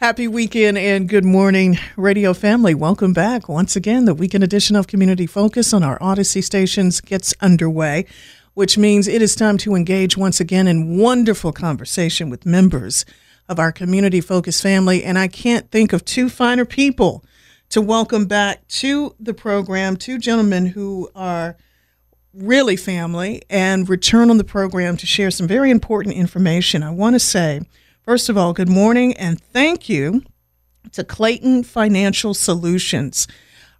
Happy weekend and good morning, radio family. Welcome back. Once again, the weekend edition of Community Focus on our Odyssey stations gets underway, which means it is time to engage once again in wonderful conversation with members of our Community Focus family. And I can't think of two finer people to welcome back to the program, two gentlemen who are really family and return on the program to share some very important information. I want to say, First of all, good morning and thank you to Clayton Financial Solutions.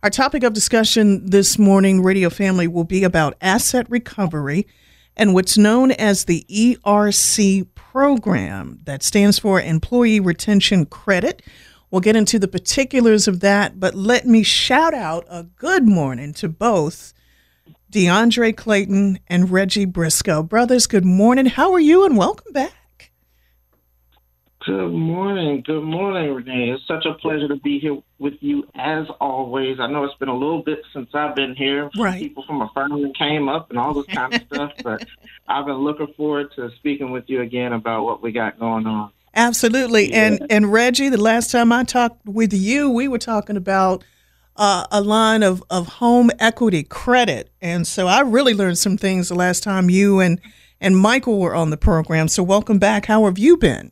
Our topic of discussion this morning, Radio Family, will be about asset recovery and what's known as the ERC program that stands for Employee Retention Credit. We'll get into the particulars of that, but let me shout out a good morning to both DeAndre Clayton and Reggie Briscoe. Brothers, good morning. How are you and welcome back? Good morning. Good morning, Renee. It's such a pleasure to be here with you as always. I know it's been a little bit since I've been here. Right. People from Affirmative came up and all this kind of stuff, but I've been looking forward to speaking with you again about what we got going on. Absolutely. Yeah. And and Reggie, the last time I talked with you, we were talking about uh, a line of, of home equity credit. And so I really learned some things the last time you and and Michael were on the program. So welcome back. How have you been?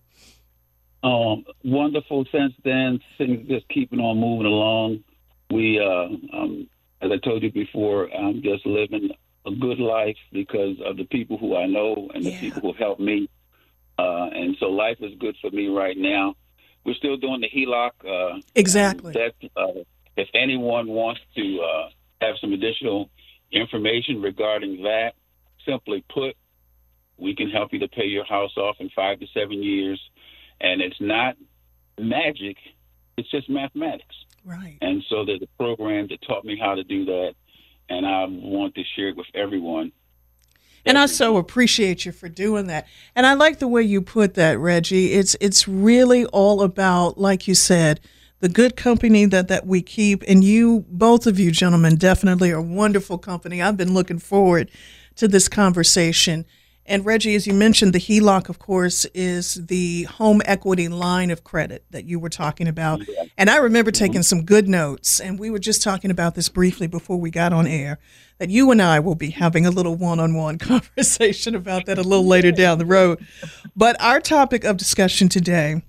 Um, wonderful since then. Things just keeping on moving along. We, uh, um, as I told you before, I'm just living a good life because of the people who I know and the yeah. people who help me. Uh, and so life is good for me right now. We're still doing the HELOC. Uh, exactly. That, uh, if anyone wants to uh, have some additional information regarding that, simply put, we can help you to pay your house off in five to seven years and it's not magic; it's just mathematics. Right. And so there's a program that taught me how to do that, and I want to share it with everyone. And I so appreciate you for doing that. And I like the way you put that, Reggie. It's it's really all about, like you said, the good company that, that we keep. And you, both of you gentlemen, definitely are wonderful company. I've been looking forward to this conversation. And Reggie, as you mentioned, the HELOC, of course, is the home equity line of credit that you were talking about. And I remember mm-hmm. taking some good notes, and we were just talking about this briefly before we got on air. That you and I will be having a little one on one conversation about that a little later down the road. But our topic of discussion today,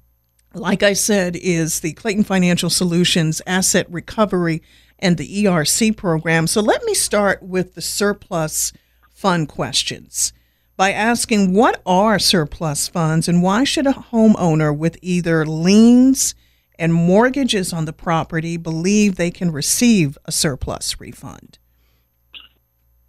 like I said, is the Clayton Financial Solutions Asset Recovery and the ERC program. So let me start with the surplus fund questions by asking what are surplus funds and why should a homeowner with either liens and mortgages on the property believe they can receive a surplus refund?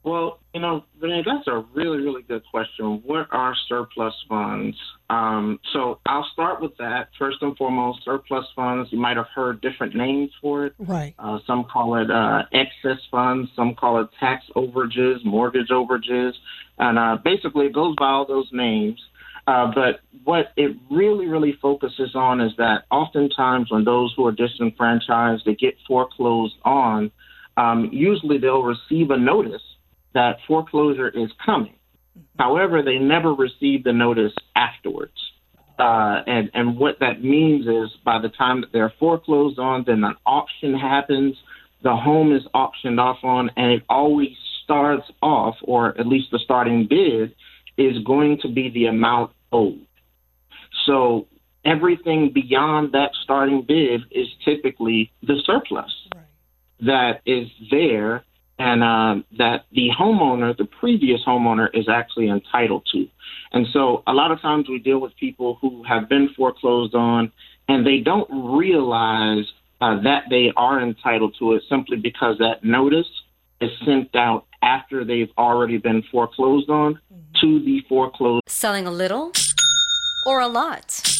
Well, you know, Renee, that's a really, really good question. What are surplus funds? Um, so I'll start with that. First and foremost, surplus funds, you might have heard different names for it. Right. Uh, some call it uh, excess funds, some call it tax overages, mortgage overages. And uh, basically, it goes by all those names. Uh, but what it really, really focuses on is that oftentimes when those who are disenfranchised, they get foreclosed on, um, usually they'll receive a notice that foreclosure is coming. However, they never receive the notice afterwards. Uh, and, and what that means is by the time that they're foreclosed on, then an auction happens, the home is auctioned off on, and it always starts off, or at least the starting bid, is going to be the amount owed. So everything beyond that starting bid is typically the surplus right. that is there and uh, that the homeowner, the previous homeowner, is actually entitled to. And so a lot of times we deal with people who have been foreclosed on and they don't realize uh, that they are entitled to it simply because that notice is sent out after they've already been foreclosed on mm-hmm. to the foreclosed. Selling a little or a lot?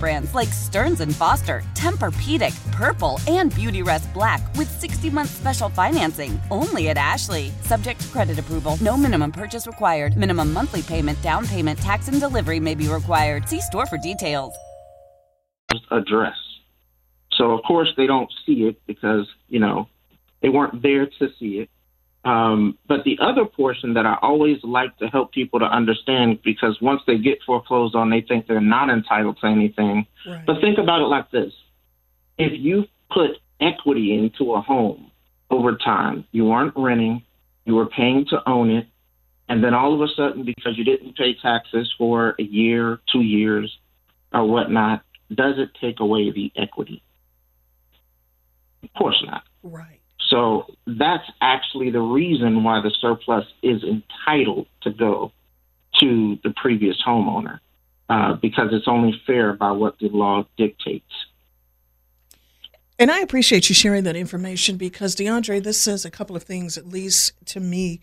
brands like Stearns and Foster, Tempur-Pedic, Purple, and Beautyrest Black with 60-month special financing only at Ashley. Subject to credit approval. No minimum purchase required. Minimum monthly payment, down payment, tax, and delivery may be required. See store for details address. So of course they don't see it because you know they weren't there to see it. Um, but the other portion that I always like to help people to understand because once they get foreclosed on, they think they're not entitled to anything. Right. But think about it like this: if you put equity into a home over time, you weren't renting, you were paying to own it, and then all of a sudden, because you didn't pay taxes for a year, two years, or whatnot, does it take away the equity? Of course not. Right. So that's actually the reason why the surplus is entitled to go to the previous homeowner, uh, because it's only fair by what the law dictates. And I appreciate you sharing that information because, DeAndre, this says a couple of things, at least to me.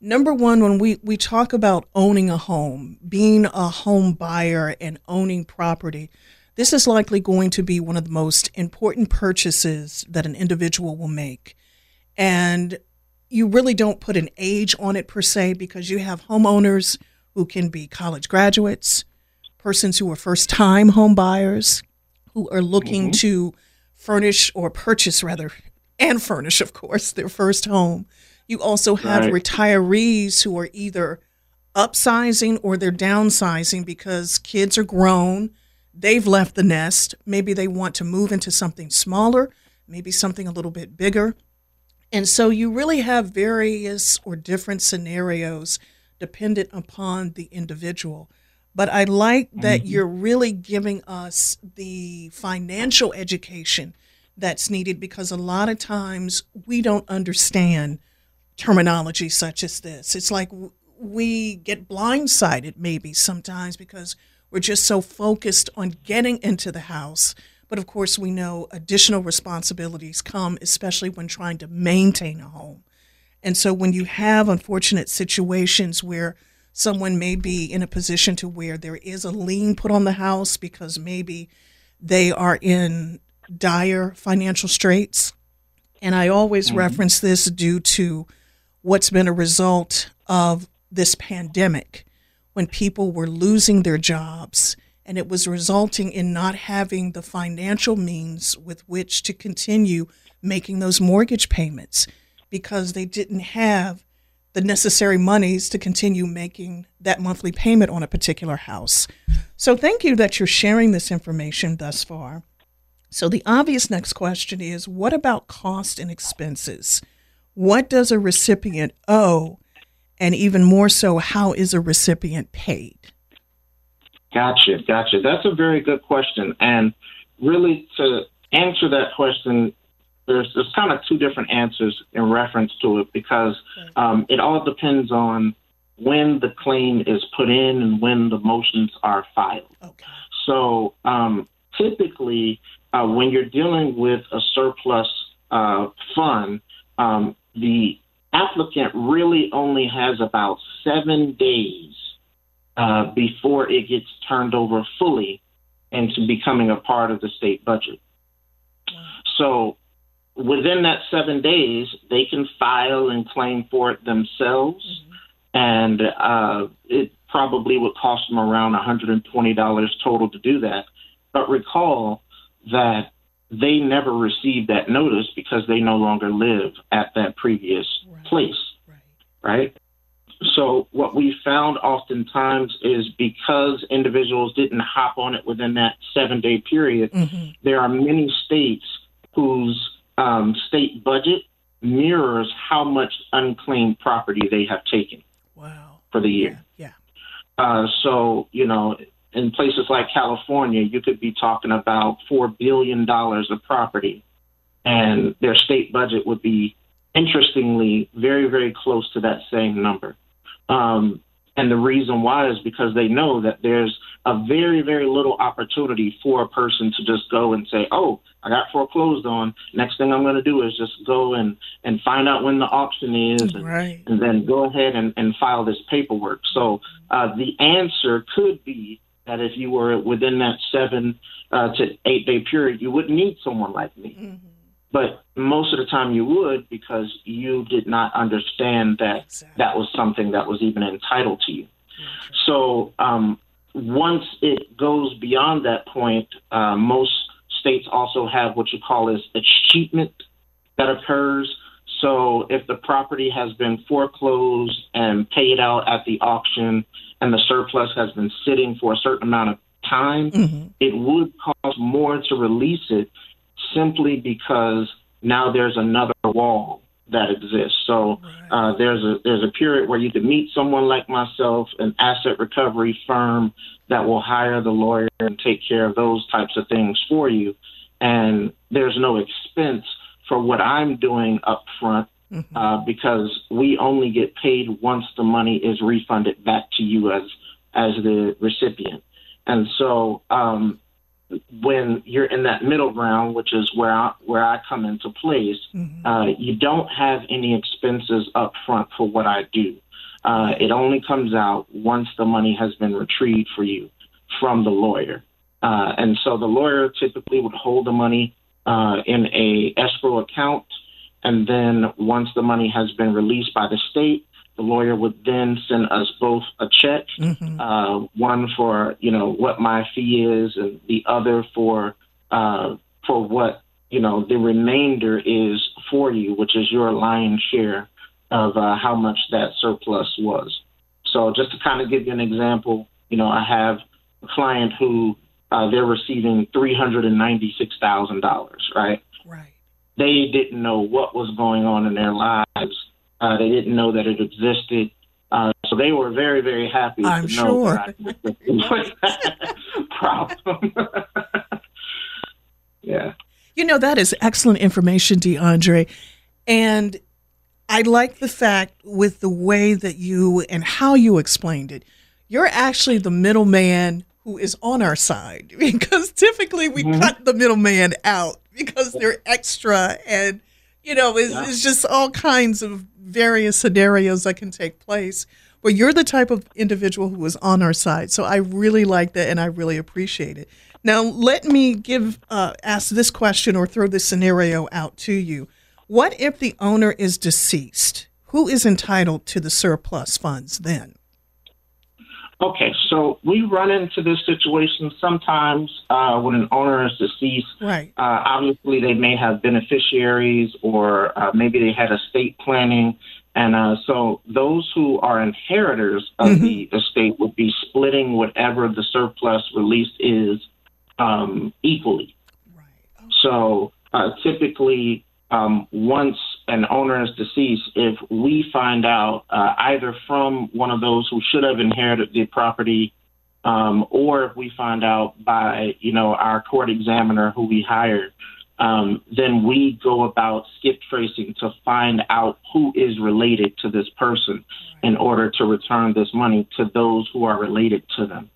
Number one, when we, we talk about owning a home, being a home buyer and owning property, this is likely going to be one of the most important purchases that an individual will make. And you really don't put an age on it per se because you have homeowners who can be college graduates, persons who are first time home buyers, who are looking mm-hmm. to furnish or purchase rather, and furnish, of course, their first home. You also have right. retirees who are either upsizing or they're downsizing because kids are grown they've left the nest. Maybe they want to move into something smaller, maybe something a little bit bigger. And so you really have various or different scenarios dependent upon the individual. But I like that mm-hmm. you're really giving us the financial education that's needed because a lot of times we don't understand terminology such as this. It's like we get blindsided maybe sometimes because we're just so focused on getting into the house. But of course, we know additional responsibilities come, especially when trying to maintain a home. And so when you have unfortunate situations where someone may be in a position to where there is a lien put on the house because maybe they are in dire financial straits. And I always mm-hmm. reference this due to what's been a result of this pandemic when people were losing their jobs and it was resulting in not having the financial means with which to continue making those mortgage payments because they didn't have the necessary monies to continue making that monthly payment on a particular house. So, thank you that you're sharing this information thus far. So, the obvious next question is what about cost and expenses? What does a recipient owe? And even more so, how is a recipient paid? Gotcha, gotcha. That's a very good question. And really, to answer that question, there's there's kind of two different answers in reference to it because um, it all depends on when the claim is put in and when the motions are filed. Okay. So um, typically, uh, when you're dealing with a surplus uh, fund, um, the applicant really only has about seven days uh, before it gets turned over fully into becoming a part of the state budget. So within that seven days, they can file and claim for it themselves, mm-hmm. and uh, it probably would cost them around $120 total to do that. But recall that they never received that notice because they no longer live at that previous right. place, right. right? So what we found oftentimes is because individuals didn't hop on it within that seven day period, mm-hmm. there are many states whose um, state budget mirrors how much unclaimed property they have taken. Wow. For the year. Yeah. yeah. Uh, so, you know, in places like California, you could be talking about $4 billion of property, and their state budget would be, interestingly, very, very close to that same number. Um, and the reason why is because they know that there's a very, very little opportunity for a person to just go and say, oh, I got foreclosed on. Next thing I'm going to do is just go and, and find out when the auction is and, right. and then go ahead and, and file this paperwork. So uh, the answer could be that if you were within that seven uh, to eight day period, you wouldn't need someone like me. Mm-hmm. But most of the time you would because you did not understand that exactly. that was something that was even entitled to you. So um, once it goes beyond that point, uh, most states also have what you call as achievement that occurs. So if the property has been foreclosed and paid out at the auction and the surplus has been sitting for a certain amount of time, mm-hmm. it would cost more to release it simply because now there's another wall that exists. So uh, there's a there's a period where you can meet someone like myself, an asset recovery firm that will hire the lawyer and take care of those types of things for you, and there's no expense for what I'm doing up front mm-hmm. uh, because we only get paid once the money is refunded back to you as as the recipient. And so um, when you're in that middle ground, which is where I, where I come into place, mm-hmm. uh, you don't have any expenses up front for what I do. Uh, it only comes out once the money has been retrieved for you from the lawyer. Uh, and so the lawyer typically would hold the money uh, in a escrow account, and then once the money has been released by the state, the lawyer would then send us both a check, mm-hmm. uh, one for you know what my fee is, and the other for uh, for what you know the remainder is for you, which is your lion's share of uh, how much that surplus was. So just to kind of give you an example, you know, I have a client who uh, they're receiving three hundred and ninety six thousand dollars, right? Right. They didn't know what was going on in their lives uh, they didn't know that it existed. Uh, so they were very, very happy I'm to know sure. that problem. yeah. You know, that is excellent information, DeAndre. And I like the fact with the way that you and how you explained it. You're actually the middleman who is on our side because typically we mm-hmm. cut the middleman out because they're extra and You know, it's, yeah. it's just all kinds of various scenarios that can take place. But you're the type of individual who is on our side. So I really like that and I really appreciate it. Now, let me give uh, ask this question or throw this scenario out to you. What if the owner is deceased? Who is entitled to the surplus funds then? Okay, so we run into this situation sometimes uh, when an owner is deceased. Right. Uh, obviously, they may have beneficiaries, or uh, maybe they had estate planning, and uh, so those who are inheritors of mm-hmm. the estate would be splitting whatever the surplus released is um, equally. Right. Okay. So uh, typically, um, once an owner is deceased, if we find out uh, either from one of those who should have inherited the property, um, or if we find out by you know our court examiner who we hired, um, then we go about skip tracing to find out who is related to this person in order to return this money to those who are related to them.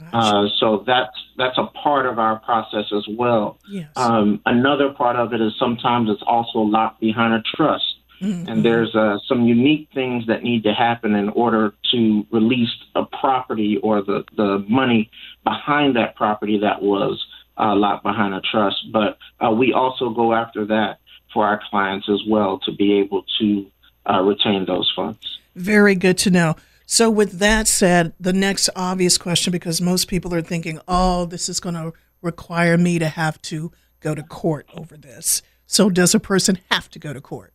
Gotcha. Uh, so that's that's a part of our process as well. Yes. Um, another part of it is sometimes it's also locked behind a trust, mm-hmm. and there's uh, some unique things that need to happen in order to release a property or the the money behind that property that was uh, locked behind a trust. But uh, we also go after that for our clients as well to be able to uh, retain those funds. Very good to know. So, with that said, the next obvious question, because most people are thinking, oh, this is going to require me to have to go to court over this. So, does a person have to go to court?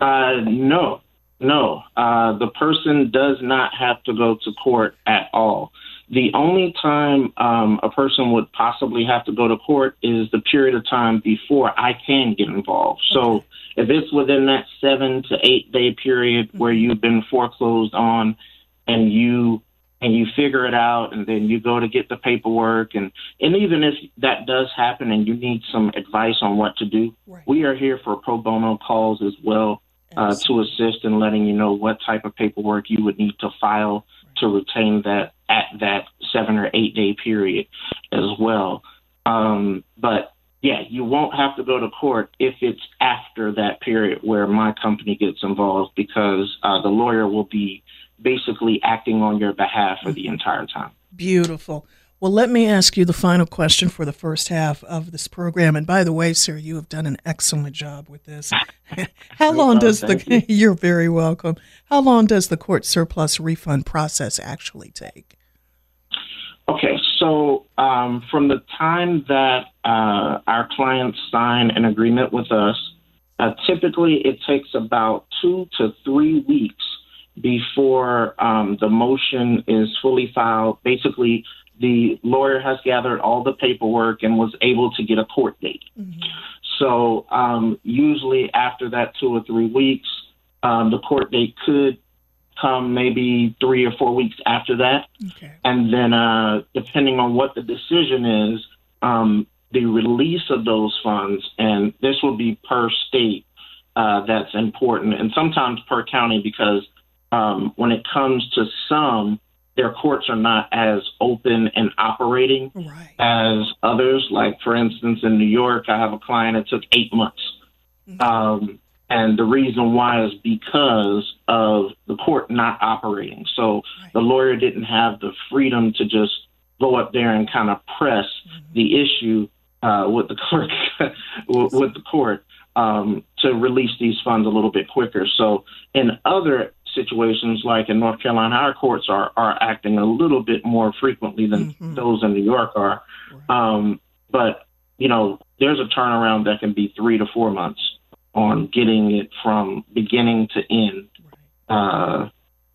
Uh, no, no. Uh, the person does not have to go to court at all. The only time um, a person would possibly have to go to court is the period of time before I can get involved. Okay. So if it's within that seven to eight day period where mm-hmm. you've been foreclosed on and you and you figure it out and then you go to get the paperwork and and even if that does happen and you need some advice on what to do right. we are here for pro bono calls as well uh, to assist in letting you know what type of paperwork you would need to file right. to retain that at that seven or eight day period as well um, but yeah, you won't have to go to court if it's after that period where my company gets involved because uh, the lawyer will be basically acting on your behalf for the entire time. Beautiful. Well, let me ask you the final question for the first half of this program. And by the way, sir, you have done an excellent job with this. How long does the you. you're very welcome. How long does the court surplus refund process actually take? Okay, so um, from the time that uh, our clients sign an agreement with us, uh, typically it takes about two to three weeks before um, the motion is fully filed. Basically, the lawyer has gathered all the paperwork and was able to get a court date. Mm-hmm. So, um, usually after that two or three weeks, um, the court date could come maybe three or four weeks after that. Okay. And then, uh, depending on what the decision is, um, the release of those funds, and this will be per state, uh, that's important, and sometimes per county because um, when it comes to some, their courts are not as open and operating right. as others. Like, for instance, in New York, I have a client that took eight months. Mm-hmm. Um, and the reason why is because of the court not operating. So right. the lawyer didn't have the freedom to just go up there and kind of press mm-hmm. the issue uh, with the clerk, with the court, um, to release these funds a little bit quicker. So in other situations, like in North Carolina, our courts are, are acting a little bit more frequently than mm-hmm. those in New York are. Right. Um, but, you know, there's a turnaround that can be three to four months on getting it from beginning to end uh,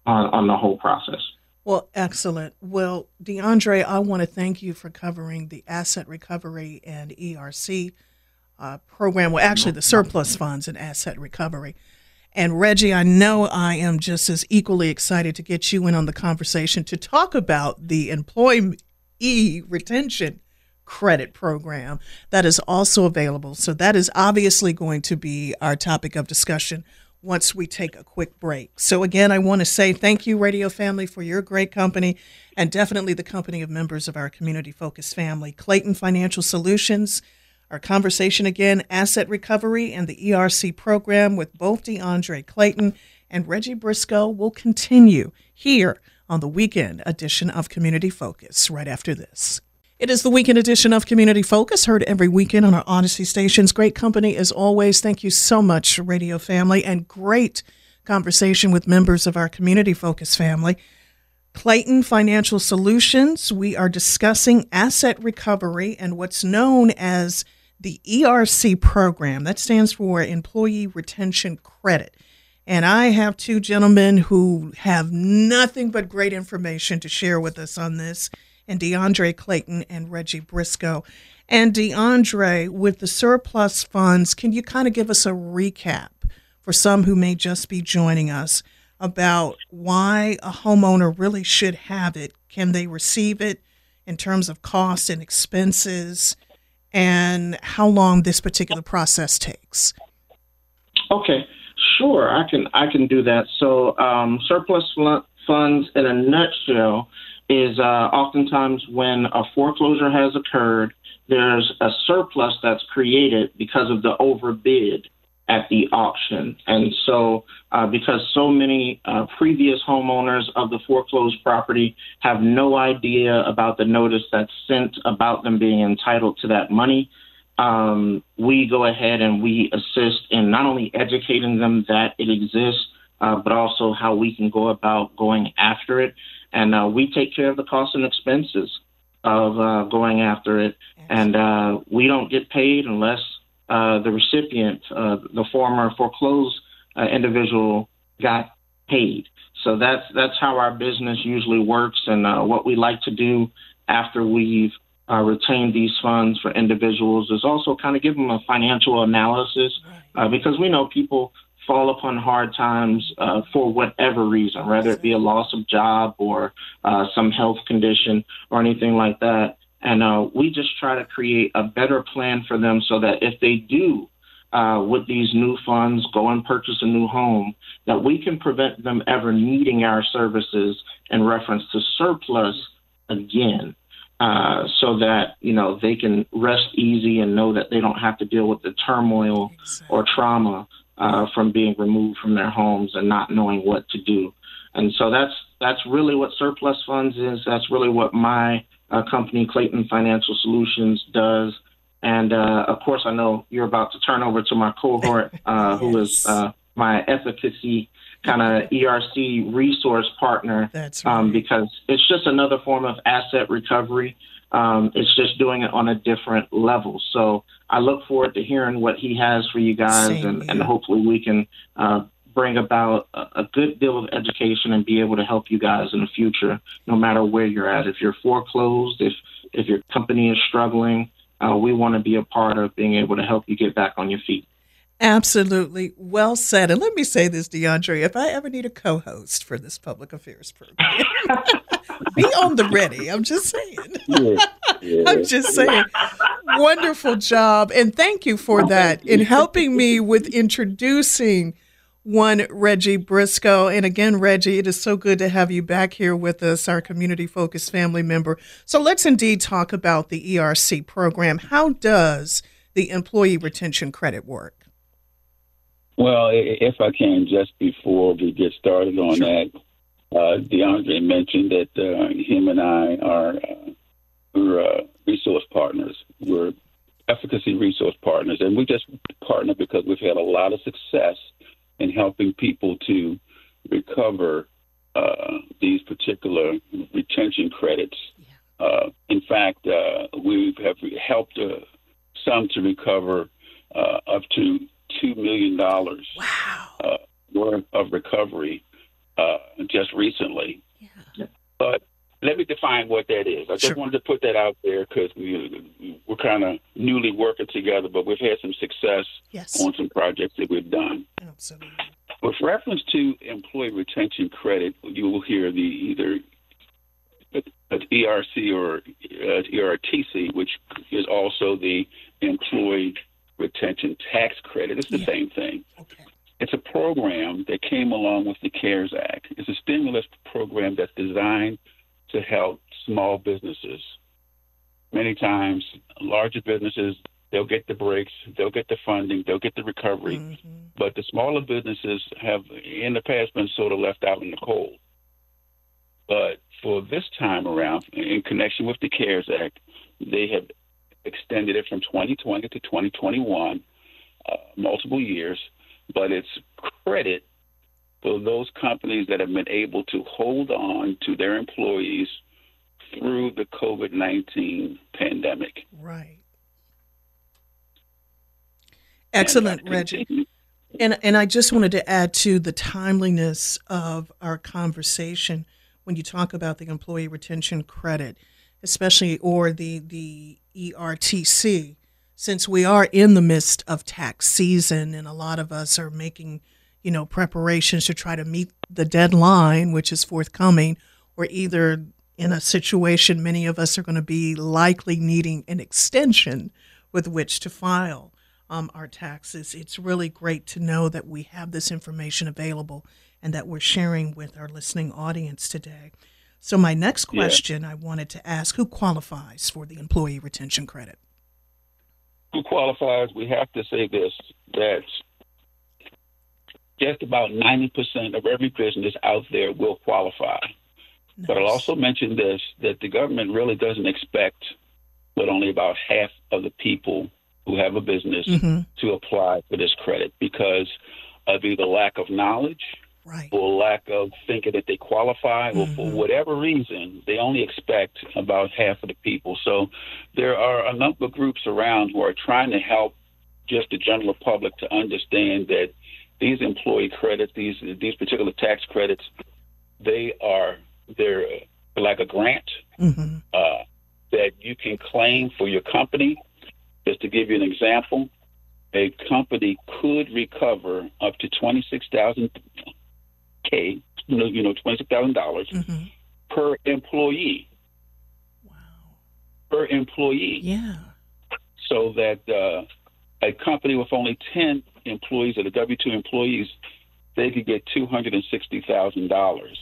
on, on the whole process. Well, excellent. Well, DeAndre, I want to thank you for covering the asset recovery and ERC uh, program. Well, actually, the surplus funds and asset recovery. And Reggie, I know I am just as equally excited to get you in on the conversation to talk about the employee retention credit program that is also available. So that is obviously going to be our topic of discussion once we take a quick break. So again, I want to say thank you Radio Family for your great company and definitely the company of members of our community focused family. Clayton Financial Solutions Our conversation again, asset recovery and the ERC program with both DeAndre Clayton and Reggie Briscoe will continue here on the weekend edition of Community Focus right after this. It is the weekend edition of Community Focus, heard every weekend on our Odyssey stations. Great company as always. Thank you so much, radio family, and great conversation with members of our Community Focus family. Clayton Financial Solutions, we are discussing asset recovery and what's known as the ERC program. That stands for Employee Retention Credit. And I have two gentlemen who have nothing but great information to share with us on this, and DeAndre Clayton and Reggie Briscoe. And DeAndre, with the surplus funds, can you kind of give us a recap for some who may just be joining us about why a homeowner really should have it? Can they receive it in terms of cost and expenses? and how long this particular process takes. Okay, sure, I can I can do that. So um, surplus funds, in a nutshell, is uh, oftentimes when a foreclosure has occurred, there's a surplus that's created because of the overbid at the auction. And so, uh, because so many uh, previous homeowners of the foreclosed property have no idea about the notice that's sent about them being entitled to that money, um, we go ahead and we assist in not only educating them that it exists, uh, but also how we can go about going after it. And uh, we take care of the costs and expenses of uh, going after it. And uh, we don't get paid unless uh, the recipient, uh, the former foreclosed uh, individual, got paid. So that's that's how our business usually works, and uh, what we like to do after we've uh, retained these funds for individuals is also kind of give them a financial analysis because we know people fall upon hard times uh, for whatever reason, whether it be a loss of job or uh, some health condition or anything like that. And uh, we just try to create a better plan for them so that if they do, uh, with these new funds, go and purchase a new home, that we can prevent them ever needing our services in reference to surplus again. Uh, so that you know they can rest easy and know that they don't have to deal with the turmoil exactly. or trauma uh, from being removed from their homes and not knowing what to do. And so that's that's really what surplus funds is. That's really what my uh, company, Clayton Financial Solutions, does. And uh, of course, I know you're about to turn over to my cohort, uh, yes. who is uh, my efficacy kind of ERC resource partner. That's um, right. um, because it's just another form of asset recovery. Um, it's just doing it on a different level. So I look forward to hearing what he has for you guys, and, and, hopefully we can uh, bring about a, a, good deal of education and be able to help you guys in the future, no matter where you're at. If you're foreclosed, if if your company is struggling, uh, we want to be a part of being able to help you get back on your feet. Absolutely. Well said. And let me say this, DeAndre, if I ever need a co host for this public affairs program, be on the ready. I'm just saying. I'm just saying. Wonderful job. And thank you for that in helping me with introducing one Reggie Briscoe. And again, Reggie, it is so good to have you back here with us, our community focused family member. So let's indeed talk about the ERC program. How does the employee retention credit work? Well, if I can, just before we get started on sure. that, uh, DeAndre mentioned that uh, him and I are uh, we're uh, resource partners. We're efficacy resource partners, and we just partner because we've had a lot of success in helping people to recover uh, these particular retention credits. Yeah. Uh, in fact, uh, we have helped uh, some to recover uh, up to two million dollars wow. Uh, worth of recovery just recently. Yeah. But let me define what that is. I just sure. wanted to put that out there because we, we're kind of newly working together, but we've had some success yes. on some projects that we've done. Absolutely. With reference to employee retention credit, you will hear the either ERC or uh, ERTC, which is also the employee retention tax credit. It's the yeah. same thing. Okay. It's a program that came along with the CARES Act. It's a stimulus program that's designed to help small businesses. Many times, larger businesses they'll get the breaks, they'll get the funding, they'll get the recovery. Mm-hmm. But the smaller businesses have, in the past, been sort of left out in the cold. But for this time around, in connection with the CARES Act, they have extended it from 2020 to 2021, uh, multiple years. But it's credit for those companies that have been able to hold on to their employees through the COVID 19 pandemic. Right. Excellent, Reggie. And and I just wanted to add to the timeliness of our conversation when you talk about the employee retention credit, especially or the the ERTC, since we are in the midst of tax season and a lot of us are making, you know, preparations to try to meet the deadline, which is forthcoming, or either in a situation many of us are going to be likely needing an extension with which to file um, our taxes. It's really great to know that we have this information available and that we're sharing with our listening audience today. So, my next question yeah. I wanted to ask who qualifies for the employee retention credit? Who qualifies? We have to say this that just about 90% of every business out there will qualify. Nice. But I'll also mention this that the government really doesn't expect but only about half of the people who have a business mm-hmm. to apply for this credit because of either lack of knowledge right. or lack of thinking that they qualify, mm-hmm. or for mm-hmm. whatever reason, they only expect about half of the people. So there are a number of groups around who are trying to help just the general public to understand that these employee credits, these these particular tax credits, they are they're like a grant mm-hmm. uh, that you can claim for your company. Just to give you an example, a company could recover up to twenty six thousand k, you know, you know, twenty six thousand dollars mm-hmm. per employee. Wow. Per employee. Yeah. So that uh, a company with only ten employees or the W two employees, they could get two hundred and sixty thousand uh, dollars.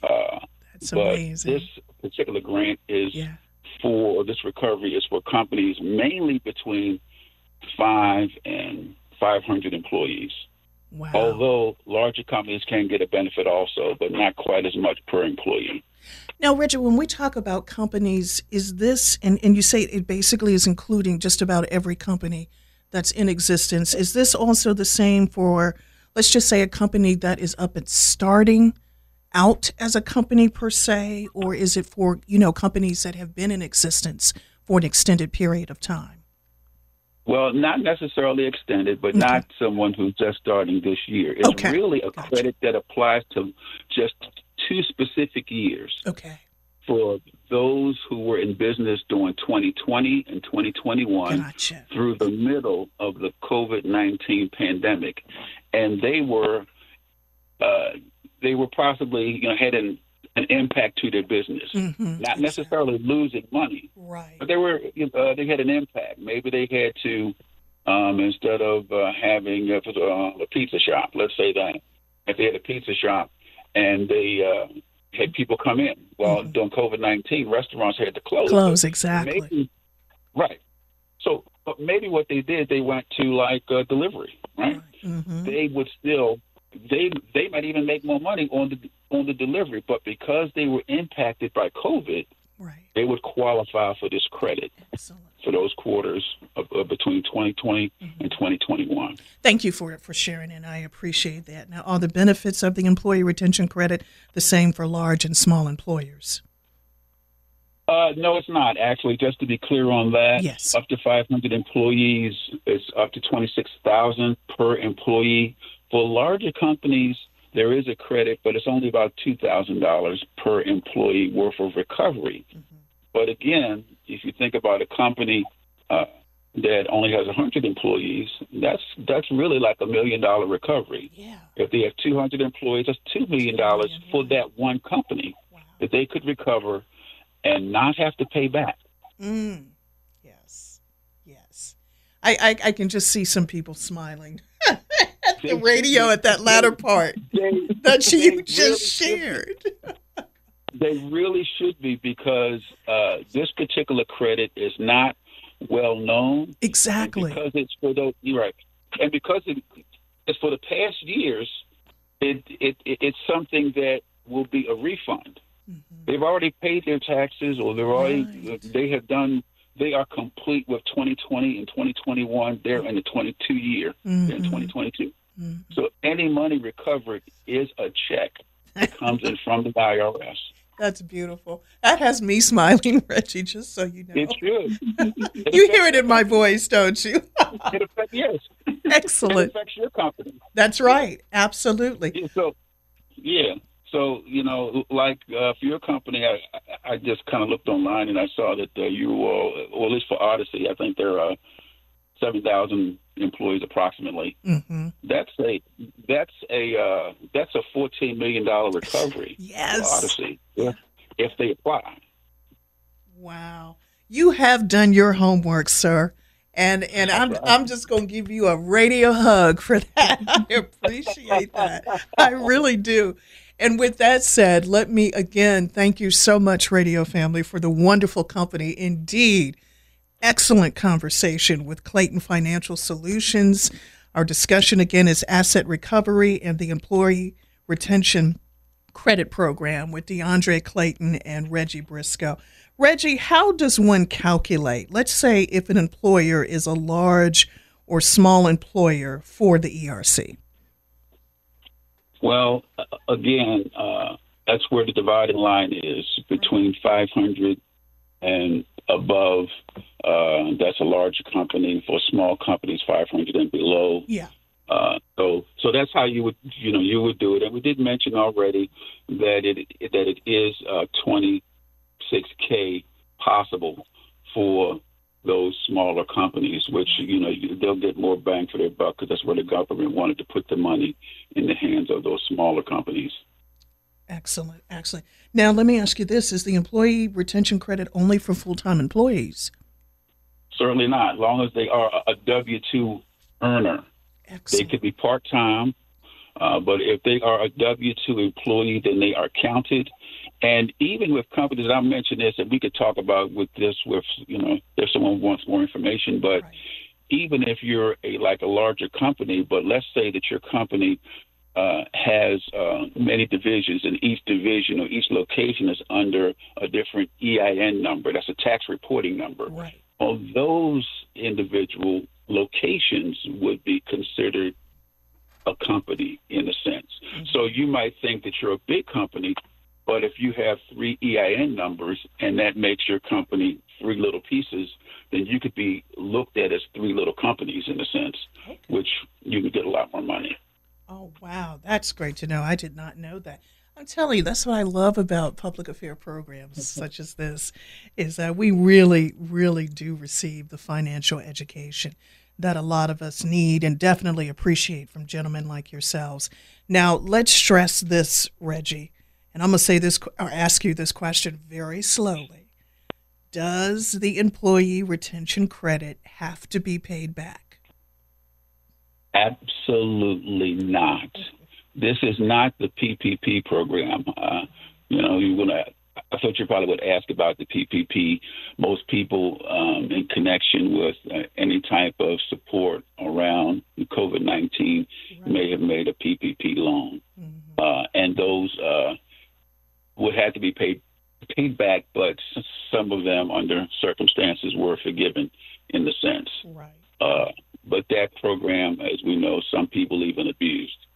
That's but amazing. This particular grant is yeah. for this recovery is for companies mainly between five and five hundred employees. Wow. Although larger companies can get a benefit also, but not quite as much per employee. Now, Richard, when we talk about companies, is this, and, and you say it basically is including just about every company that's in existence, is this also the same for, let's just say, a company that is up and starting out as a company per se, or is it for, you know, companies that have been in existence for an extended period of time? Well, not necessarily extended, but okay. not someone who's just starting this year. It's okay. really a gotcha. credit that applies to just two specific years. Okay. For those who were in business during 2020 and 2021 gotcha. through the middle of the COVID 19 pandemic. And they were. Uh, they were possibly you know had an an impact to their business. Mm-hmm. Not necessarily losing money, right? But they were uh, they had an impact. Maybe they had to um, instead of uh, having a, uh, a pizza shop, let's say that if they had a pizza shop and they uh, had people come in, well, mm-hmm. during COVID nineteen, restaurants had to close. Close exactly. Maybe, right. So, but maybe what they did, they went to like uh, delivery, right? right. Mm-hmm. They would still they they might even make more money on the on the delivery, but because they were impacted by COVID, right. they would qualify for this credit Excellent. for those quarters of, of between 2020 mm-hmm. and 2021. Thank you for for sharing, and I appreciate that. Now, are the benefits of the employee retention credit the same for large and small employers? Uh, no, it's not actually. Just to be clear on that, yes. up to 500 employees, it's up to 26,000 per employee. For larger companies, there is a credit, but it's only about $2,000 per employee worth of recovery. Mm-hmm. But again, if you think about a company uh, that only has 100 employees, that's that's really like a million dollar recovery. Yeah. If they have 200 employees, that's $2 million for that one company wow. that they could recover and not have to pay back. Mm. Yes. Yes. I, I, I can just see some people smiling. the radio at that latter part they, that you just really shared. They really should be because uh, this particular credit is not well known. Exactly. Because it's for those, you're right. And because it, it's for the past years, it, it, it it's something that will be a refund. Mm-hmm. They've already paid their taxes, or they're already right. they have done. They are complete with 2020 and 2021. They're in the 22 year. Mm-hmm. in 2022. Mm-hmm. So any money recovered is a check that comes in from the IRS. That's beautiful. That has me smiling, Reggie, just so you know. It should. you hear it in my voice, don't you? it affects, yes. Excellent. It affects your company. That's right. Absolutely. Yeah, so, yeah. So, you know, like uh, for your company, I, I just kind of looked online and I saw that uh, you all, or at least for Odyssey, I think there are 7,000 employees approximately. Mm-hmm. That's a that's a uh, that's a fourteen million dollar recovery. yes, Odyssey if, if they apply. Wow, you have done your homework, sir. And and I'm I'm just gonna give you a radio hug for that. I appreciate that. I really do. And with that said, let me again thank you so much, Radio Family, for the wonderful company. Indeed, excellent conversation with Clayton Financial Solutions. Our discussion again is asset recovery and the employee retention credit program with DeAndre Clayton and Reggie Briscoe. Reggie, how does one calculate? Let's say if an employer is a large or small employer for the ERC. Well, again, uh, that's where the dividing line is between 500 and above. Uh, that's a large company. For small companies, 500 and below. Yeah. Uh, so, so that's how you would, you know, you would do it. And we did mention already that it that it is uh, 26k possible for those smaller companies, which you know they'll get more bang for their buck because that's where the government wanted to put the money in the hands of those smaller companies. Excellent, excellent. Now, let me ask you this: Is the employee retention credit only for full-time employees? Certainly not. As long as they are a W two earner, excellent. they could be part-time. Uh, but if they are a W two employee, then they are counted. And even with companies, I mentioned this, and we could talk about with this with you know if someone wants more information. But right. even if you're a like a larger company, but let's say that your company uh, has uh, many divisions, and each division or each location is under a different EIN number. That's a tax reporting number. Right. Well, those individual locations would be considered a company in a sense. Mm-hmm. So you might think that you're a big company, but if you have three EIN numbers and that makes your company three little pieces, then you could be looked at as three little companies in a sense, okay. which you could get a lot more money. Oh, wow. That's great to know. I did not know that. I'm telling you, that's what I love about public affair programs such as this, is that we really, really do receive the financial education that a lot of us need and definitely appreciate from gentlemen like yourselves. Now, let's stress this, Reggie, and I'm going to say this or ask you this question very slowly. Does the employee retention credit have to be paid back? Absolutely not. This is not the PPP program. Uh, you know, you're gonna. I thought you probably would ask about the PPP. Most people, um, in connection with uh, any type of support around COVID 19, right. may have made a PPP loan, mm-hmm. uh, and those uh, would have to be paid paid back. But some of them, under circumstances, were forgiven in the sense. Right. But that program, as we know, some people even abused.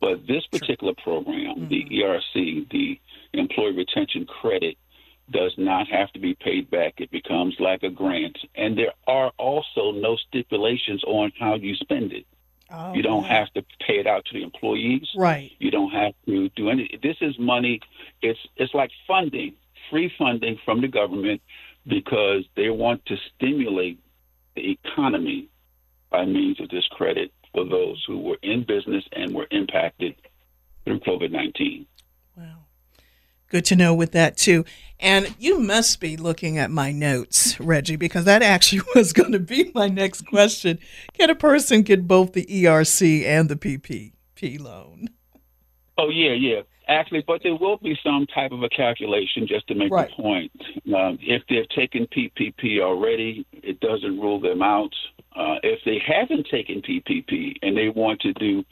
But this particular program, mm-hmm. the ERC, the Employee Retention Credit, does not have to be paid back. It becomes like a grant. And there are also no stipulations on how you spend it. Oh, you don't have to pay it out to the employees. Right. You don't have to do any. This is money. It's it's like funding, free funding from the government, because they want to stimulate the economy by means of this credit for those who were in business and were impacted through COVID 19. Wow. Good to know with that too. And you must be looking at my notes, Reggie, because that actually was going to be my next question. Can a person get both the ERC and the PPP loan? Oh, yeah, yeah. Actually, but there will be some type of a calculation just to make Right. the point. Um, if they've taken PPP already, it doesn't rule them out. Uh, if they haven't taken PPP and they want to do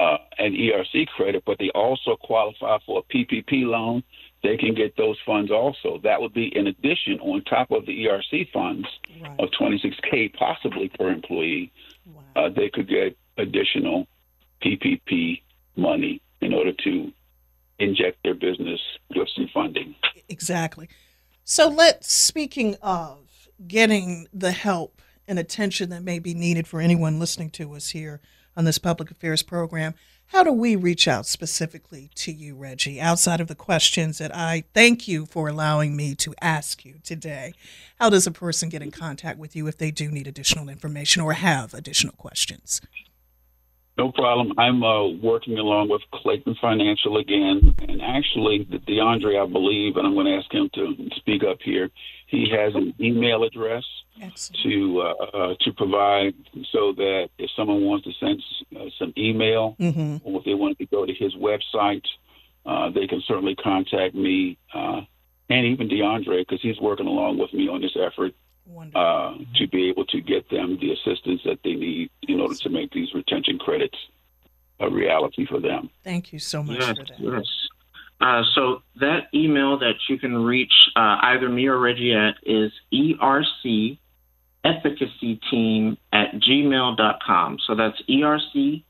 uh, an ERC credit, but they also qualify for a PPP loan, they can get those funds also. That would be in addition on top of the ERC funds Right. of 26K possibly per employee. Wow. Uh, they could get additional PPP money in order to inject their business with some funding. Exactly. So let's speaking of getting the help and attention that may be needed for anyone listening to us here on this public affairs program, how do we reach out specifically to you, Reggie, outside of the questions that I thank you for allowing me to ask you today? How does a person get in contact with you if they do need additional information or have additional questions? No problem. I'm uh, working along with Clayton Financial again, and actually, DeAndre, I believe, and I'm going to ask him to speak up here. He has an email address Excellent. to uh, uh, to provide, so that if someone wants to send uh, some email, hmm or if they want to go to his website, uh, they can certainly contact me uh, and even DeAndre because he's working along with me on this effort. Uh, to be able to get them the assistance that they need in order to make these retention credits a reality for them. Thank you so much Yes, for that. yes. Uh, so that email that you can reach uh, either me or Reggie at is ERC efficacy team at gmail.com. So that's ERC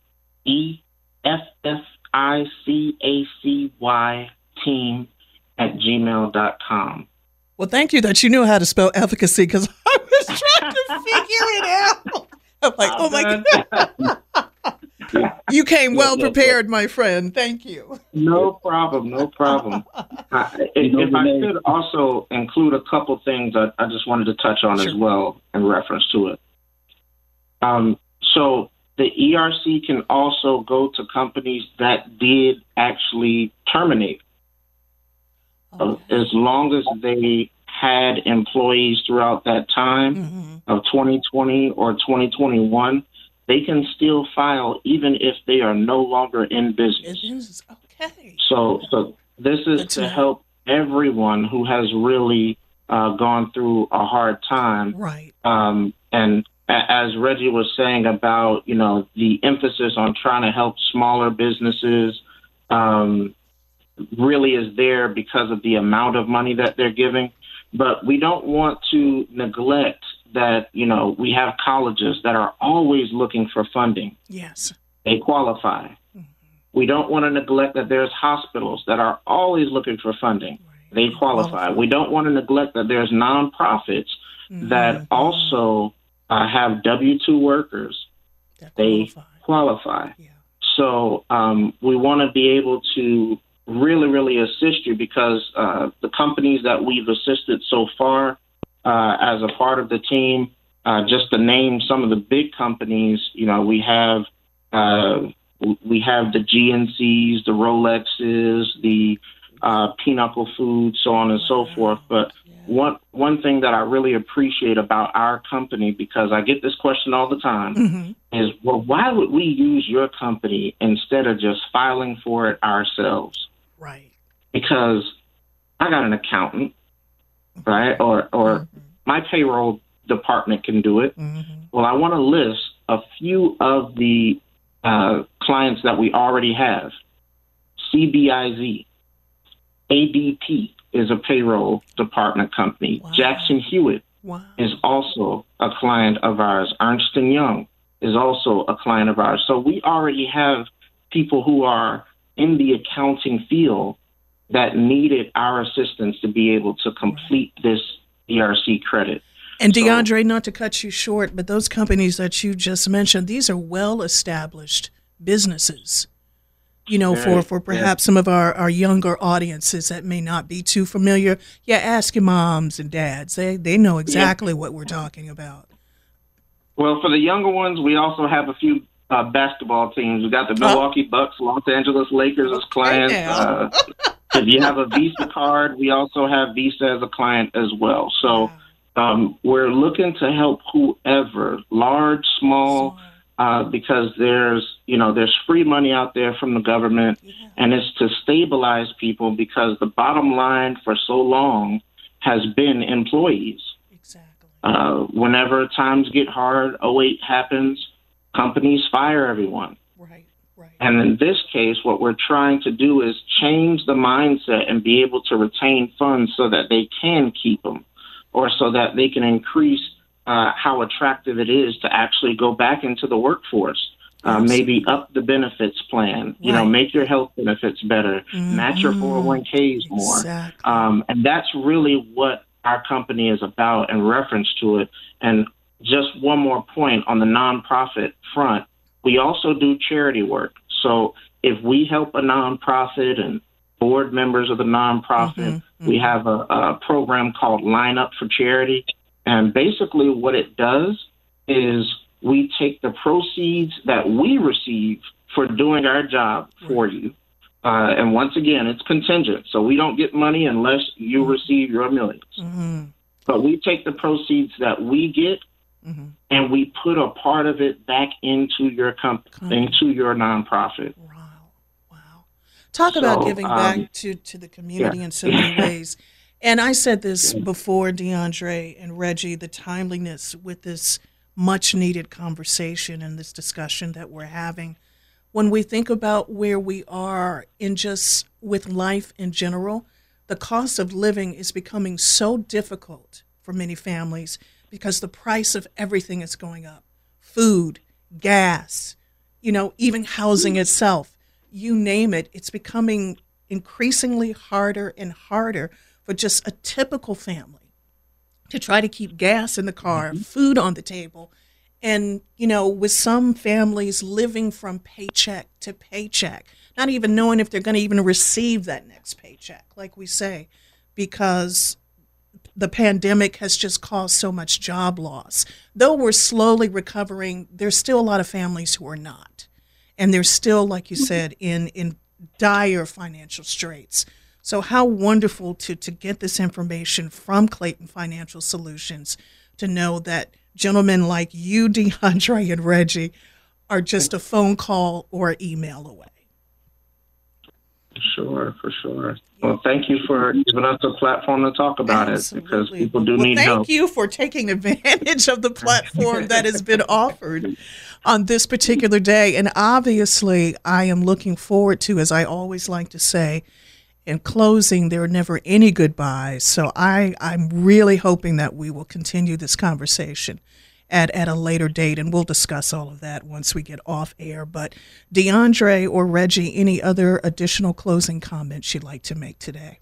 E F F I C A C Y team at gmail.com. Well, thank you that you knew how to spell efficacy because I was trying to figure it out. I'm like, oh my God. You came well Yes, yes, prepared, my friend. Thank you. No problem, no problem. Uh, if, if I could also include a couple things that I just wanted to touch on as well in reference to it. Um, so the ERC can also go to companies that did actually terminate, uh, as long as they had employees throughout that time hmm of 2020 or 2021. They can still file even if they are no longer in business. Is okay. So, so this is Good to know. help everyone who has really uh, gone through a hard time. Right. Um, and a- as Reggie was saying about, you know, the emphasis on trying to help smaller businesses um, really is there because of the amount of money that they're giving. But we don't want to neglect that, you know, we have colleges that are always looking for funding Yes. they qualify. We don't want to neglect that there's hospitals that are always looking for funding. They qualify. We don't want to neglect that there's nonprofits that also uh, have W 2 workers. That They qualify. qualify. Yeah. So um, we want to be able to really, really assist you because uh, the companies that we've assisted so far uh, as a part of the team, uh, just to name some of the big companies, you know, we have uh, we have the GNCs, the Rolexes, the uh, Pinnacle Foods, so on and so forth. But one one thing that I really appreciate about our company, because I get this question all the time, Mhm. is well, why would we use your company instead of just filing for it ourselves? Right. Because I got an accountant, right? Or or my payroll department can do it. hmm Well, I want to list a few of the uh, clients that we already have. CBIZ, ADP is a payroll department company. Wow. Jackson Hewitt Wow. is also a client of ours. Ernst and Young is also a client of ours. So we already have people who are in the accounting field that needed our assistance to be able to complete this ERC credit. And So- DeAndre, not to cut you short, but those companies that you just mentioned, these are well established businesses. You know, for, Right, for perhaps some of our, our younger audiences that may not be too familiar. Yeah, ask your moms and dads. They they know exactly what we're talking about. Well, for the younger ones, we also have a few uh, basketball teams. We got the Milwaukee Bucks, Los Angeles Lakers as clients. Uh, if you have a Visa card, we also have Visa as a client as well. So um, we're looking to help whoever, large, small, uh, because there's you know there's free money out there from the government, and it's to stabilize people because the bottom line for so long has been employees. Exactly. Uh, whenever times get hard, 08 happens, companies fire everyone. Right. Right. And in this case, what we're trying to do is change the mindset and be able to retain funds so that they can keep them or so that they can increase uh, how attractive it is to actually go back into the workforce. Uh, maybe up the benefits plan, you right. know, make your health benefits better, mm-hmm. match your 401ks more. Exactly. Um, and that's really what our company is about in reference to it. And just one more point on the nonprofit front, we also do charity work. So if we help a nonprofit and board members of the nonprofit, mm-hmm. Mm-hmm. we have a, a program called Line Up for Charity. And basically, what it does is we take the proceeds that we receive for doing our job for you. Uh, and once again, it's contingent. So we don't get money unless you mm-hmm. receive your 1000000s mm-hmm. But we take the proceeds that we get mm-hmm. and we put a part of it back into your company, into your nonprofit. Wow. Wow. Talk so, about giving um, back to, to the community yeah. in so many ways. And I said this before, DeAndre and Reggie, the timeliness with this much needed conversation and this discussion that we're having. When we think about where we are in just with life in general, the cost of living is becoming so difficult for many families because the price of everything is going up food, gas, you know, even housing itself. You name it, it's becoming increasingly harder and harder for just a typical family to try to keep gas in the car, mm-hmm. food on the table. And, you know, with some families living from paycheck to paycheck, not even knowing if they're going to even receive that next paycheck, like we say, because the pandemic has just caused so much job loss. Though we're slowly recovering, there's still a lot of families who are not. And they're still, like you said, in, in dire financial straits. So, how wonderful to, to get this information from Clayton Financial Solutions to know that gentlemen like you, DeAndre and Reggie, are just a phone call or email away. Sure, for sure. Well, thank you for giving us a platform to talk about Absolutely. it because people do well, need thank help. Thank you for taking advantage of the platform that has been offered on this particular day. And obviously, I am looking forward to, as I always like to say, in closing, there are never any goodbyes. So I, I'm really hoping that we will continue this conversation at, at a later date, and we'll discuss all of that once we get off air. But DeAndre or Reggie, any other additional closing comments you'd like to make today?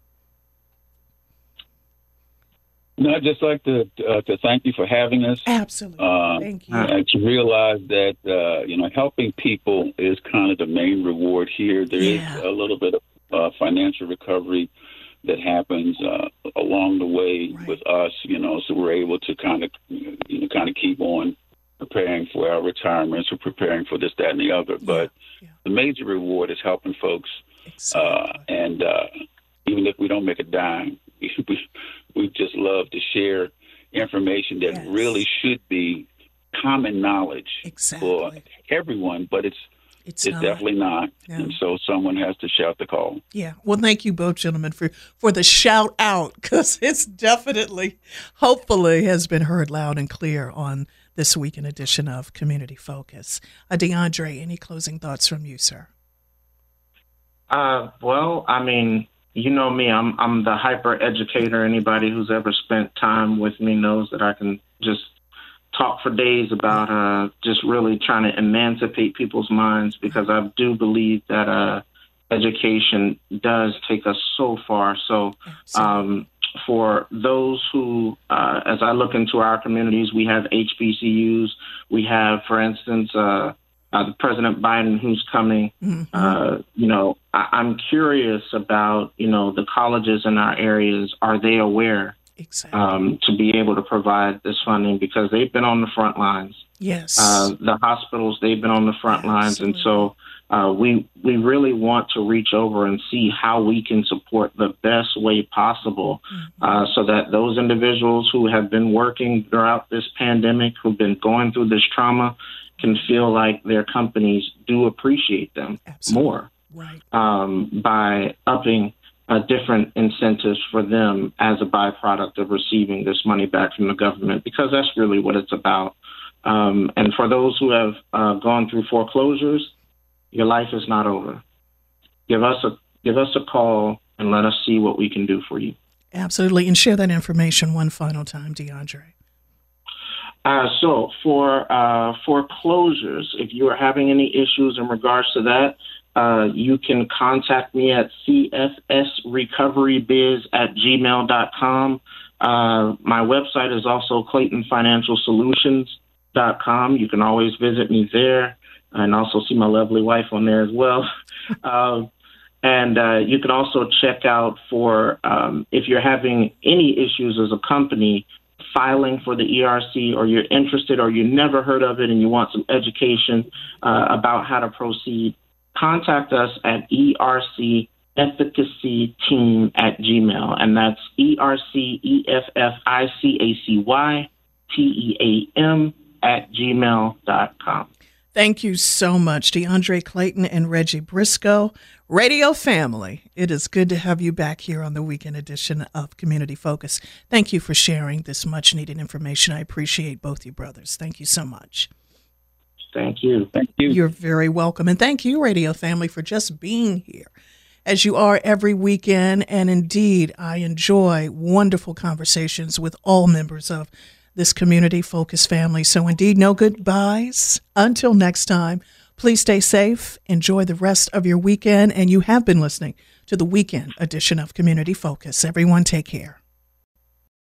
No, I'd just like to uh, to thank you for having us. Absolutely, uh, thank you. Uh, to realize that uh, you know helping people is kind of the main reward here. There yeah. is a little bit of uh, financial recovery that happens uh, along the way right. with us, you know, so we're able to kind of, you know, kind of keep on preparing for our retirements or preparing for this, that, and the other. Yeah. But yeah. the major reward is helping folks. Exactly. Uh, and uh, even if we don't make a dime, we, we just love to share information that yes. really should be common knowledge exactly. for everyone, but it's it's, it's not. definitely not. Yeah. And so someone has to shout the call. Yeah. Well, thank you both gentlemen for, for the shout out because it's definitely, hopefully, has been heard loud and clear on this weekend edition of Community Focus. Uh, DeAndre, any closing thoughts from you, sir? Uh, well, I mean, you know me. I'm I'm the hyper educator. Anybody who's ever spent time with me knows that I can just talk for days about uh, just really trying to emancipate people's minds because I do believe that uh, education does take us so far. So, um, for those who, uh, as I look into our communities, we have HBCUs. We have, for instance, uh, uh, President Biden who's coming. Mm-hmm. Uh, you know, I- I'm curious about you know the colleges in our areas. Are they aware exactly. um, to be able to provide this funding because they've been on the front lines. Yes. Uh, the hospitals, they've been on the front Absolutely. lines. And so uh, we, we really want to reach over and see how we can support the best way possible mm-hmm. uh, so that those individuals who have been working throughout this pandemic, who've been going through this trauma, can feel like their companies do appreciate them Absolutely. more Right. um, by upping uh, different incentives for them as a byproduct of receiving this money back from the government, because that's really what it's about. Um, and for those who have uh, gone through foreclosures, your life is not over. Give us a give us a call and let us see what we can do for you. Absolutely. And share that information one final time, DeAndre. Uh, so for uh, foreclosures, if you are having any issues in regards to that, uh, you can contact me at cfsrecoverybiz at gmail.com. Uh, my website is also claytonfinancialsolutions.com. You can always visit me there and also see my lovely wife on there as well. uh, and uh, you can also check out for um, if you're having any issues as a company filing for the ERC or you're interested or you never heard of it and you want some education uh, about how to proceed, contact us at ERC efficacy team at gmail and that's e-r-c-e-f-f-i-c-a-c-y-t-e-a-m at gmail.com Thank you so much, DeAndre Clayton and Reggie Briscoe. Radio family, it is good to have you back here on the weekend edition of Community Focus. Thank you for sharing this much needed information. I appreciate both you brothers. Thank you so much. Thank you Thank you. You're very welcome. And thank you, Radio Family, for just being here as you are every weekend. And indeed, I enjoy wonderful conversations with all members of this community focused family. So, indeed, no goodbyes. Until next time, please stay safe, enjoy the rest of your weekend. And you have been listening to the weekend edition of Community Focus. Everyone, take care.